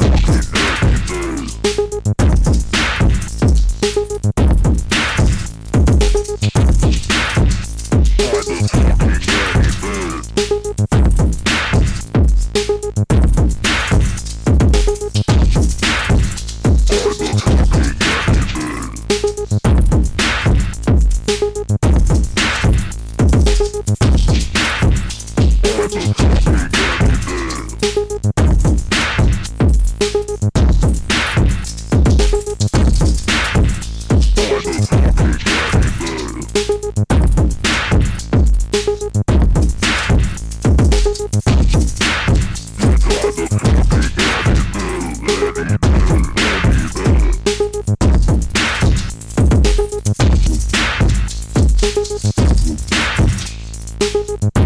fucking Thank you.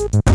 you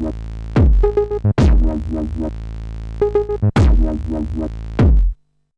Thank